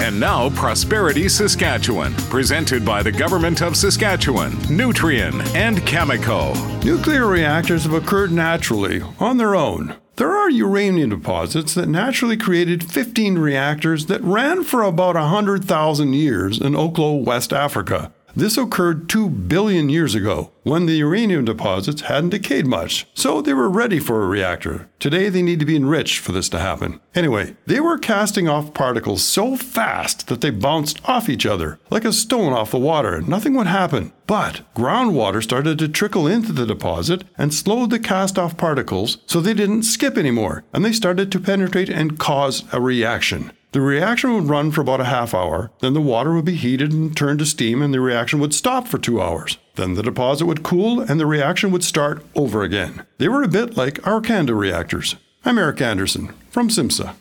And now, Prosperity Saskatchewan, presented by the Government of Saskatchewan, Nutrien, and Cameco. Nuclear reactors have occurred naturally, on their own. There are uranium deposits that naturally created 15 reactors that ran for about 100,000 years in Oklo, West Africa. This occurred 2 billion years ago, when the uranium deposits hadn't decayed much, so they were ready for a reactor. Today they need to be enriched for this to happen. Anyway, they were casting off particles so fast that they bounced off each other, like a stone off the water. And nothing would happen. But groundwater started to trickle into the deposit and slowed the cast off particles so they didn't skip anymore, and they started to penetrate and cause a reaction. The reaction would run for about a half hour, then the water would be heated and turned to steam, and the reaction would stop for two hours. Then the deposit would cool and the reaction would start over again. They were a bit like our CANDU reactors. I'm Eric Anderson from SIMSA.